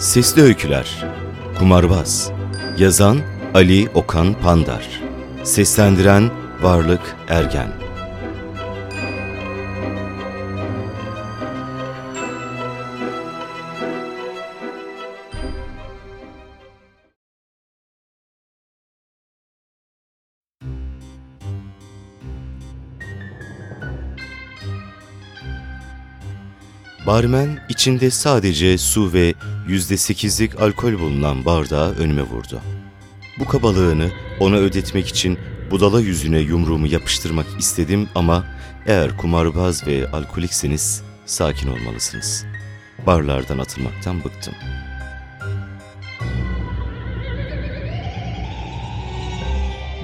Sesli Öyküler Kumarbaz Yazan Ali Okan Pandar. Seslendiren Varlık Ergen Barmen içinde sadece su ve yüzde sekizlik alkol bulunan bardağı önüme vurdu. Bu kabalığını ona ödetmek için budala yüzüne yumruğumu yapıştırmak istedim ama eğer kumarbaz ve alkolikseniz sakin olmalısınız. Barlardan atılmaktan bıktım.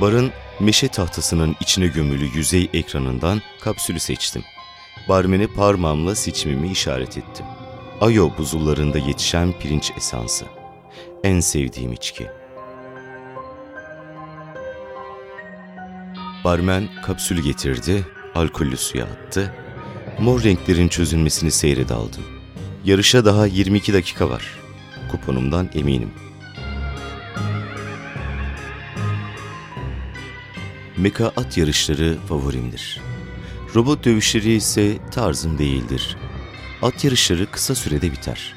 Barın meşe tahtasının içine gömülü yüzey ekranından kapsülü seçtim. Barmene parmağımla seçimimi işaret ettim. Ayo buzullarında yetişen pirinç esansı. En sevdiğim içki. Barmen kapsülü getirdi, alkollü suya attı. Mor renklerin çözülmesini seyrede aldım. Yarışa daha 22 dakika var. Kuponumdan eminim. Meka at yarışları favorimdir. Robot dövüşleri ise tarzım değildir. At yarışları kısa sürede biter.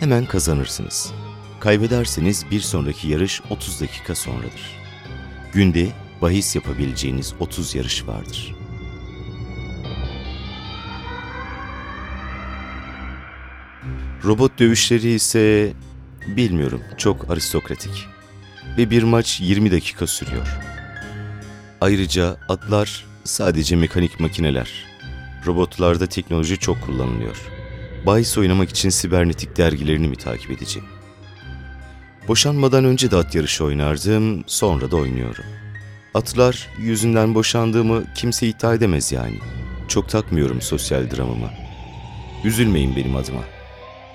Hemen kazanırsınız. Kaybederseniz bir sonraki yarış 30 dakika sonradır. Günde bahis yapabileceğiniz 30 yarış vardır. Robot dövüşleri ise bilmiyorum çok aristokratik. Ve bir maç 20 dakika sürüyor. Ayrıca atlar sadece mekanik makineler. Robotlarda teknoloji çok kullanılıyor. Bahis oynamak için sibernetik dergilerini mi takip edeceğim? Boşanmadan önce de at yarışı oynardım, sonra da oynuyorum. Atlar yüzünden boşandığımı kimse iddia edemez yani. Çok takmıyorum sosyal dramımı. Üzülmeyin benim adıma.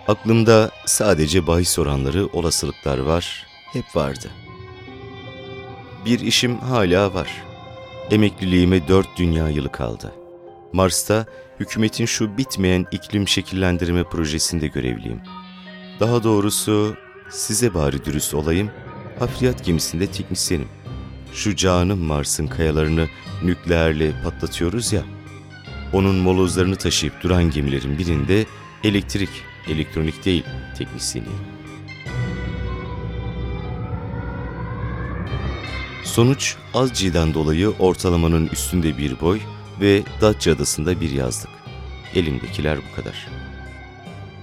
Aklımda sadece bahis oranları, olasılıklar var, hep vardı. Bir işim hala var. Emekliliğime dört dünya yılı kaldı. Mars'ta hükümetin şu bitmeyen iklim şekillendirme projesinde görevliyim. Daha doğrusu size bari dürüst olayım, hafriyat gemisinde teknisyenim. Şu canım Mars'ın kayalarını nükleerle patlatıyoruz ya, onun molozlarını taşıyıp duran gemilerin birinde elektrik, elektronik değil teknisyeniyim. Sonuç Azci'den dolayı ortalamanın üstünde bir boy ve Datça adasında bir yazlık. Elimdekiler bu kadar.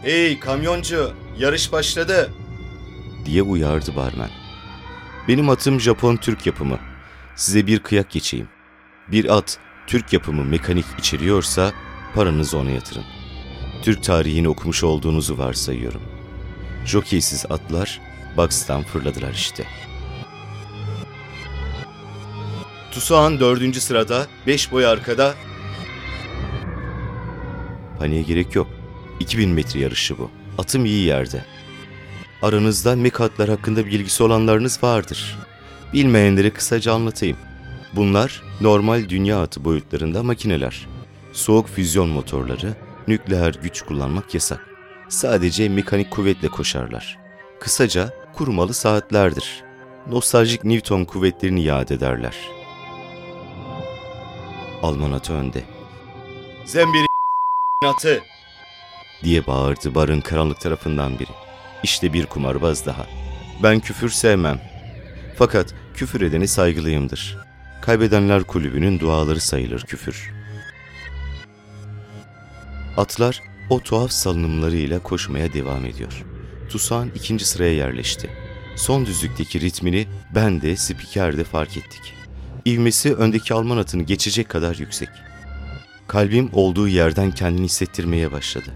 Hey kamyoncu, yarış başladı. Diye uyardı barmen. Benim atım Japon-Türk yapımı. Size bir kıyak geçeyim. Bir at Türk yapımı mekanik içeriyorsa paranızı ona yatırın. Türk tarihini okumuş olduğunuzu varsayıyorum. Jokeysiz atlar box'tan fırladılar işte.'' Tusuhan dördüncü sırada, beş boy arkada. Paniğe gerek yok. 2000 metre yarışı bu. Atım iyi yerde. Aranızda mekatlar hakkında bilgisi olanlarınız vardır. Bilmeyenleri kısaca anlatayım. Bunlar normal dünya atı boyutlarında makineler. Soğuk füzyon motorları, nükleer güç kullanmak yasak. Sadece mekanik kuvvetle koşarlar. Kısaca kurumalı saatlerdir. Nostaljik Newton kuvvetlerini yad ederler.'' Alman atı önde. Sen bir atı! diye bağırdı barın karanlık tarafından biri. İşte bir kumarbaz daha. Ben küfür sevmem. Fakat küfür edeni saygılıyımdır. Kaybedenler kulübünün duaları sayılır küfür. Atlar o tuhaf salınımlarıyla koşmaya devam ediyor. Tusan ikinci sıraya yerleşti. Son düzlükteki ritmini ben de spiker de fark ettik. İvmesi öndeki Alman atını geçecek kadar yüksek. Kalbim olduğu yerden kendini hissettirmeye başladı.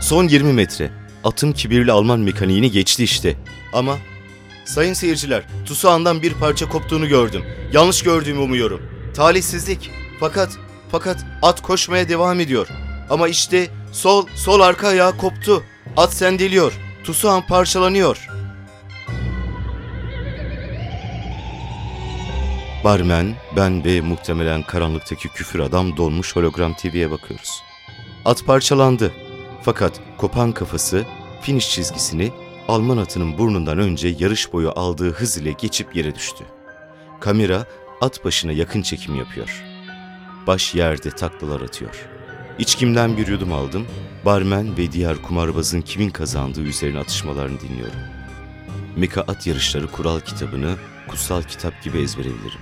Son 20 metre. Atım kibirli Alman mekaniğini geçti işte. Ama sayın seyirciler, Tusuan'dan bir parça koptuğunu gördüm. Yanlış gördüğümü umuyorum. Talihsizlik. Fakat fakat at koşmaya devam ediyor. Ama işte sol sol arka ayağı koptu. At sendeliyor. Tusuhan parçalanıyor. Barmen, ben ve muhtemelen karanlıktaki küfür adam donmuş hologram TV'ye bakıyoruz. At parçalandı. Fakat kopan kafası finish çizgisini Alman atının burnundan önce yarış boyu aldığı hız ile geçip yere düştü. Kamera at başına yakın çekim yapıyor. Baş yerde taklalar atıyor. İçkimden bir yudum aldım. Barmen ve diğer kumarbazın kimin kazandığı üzerine atışmalarını dinliyorum. Mika At Yarışları kural kitabını kutsal kitap gibi ezbere bilirim.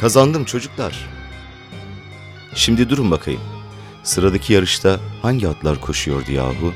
Kazandım çocuklar. Şimdi durun bakayım. Sıradaki yarışta hangi atlar koşuyordu yahu?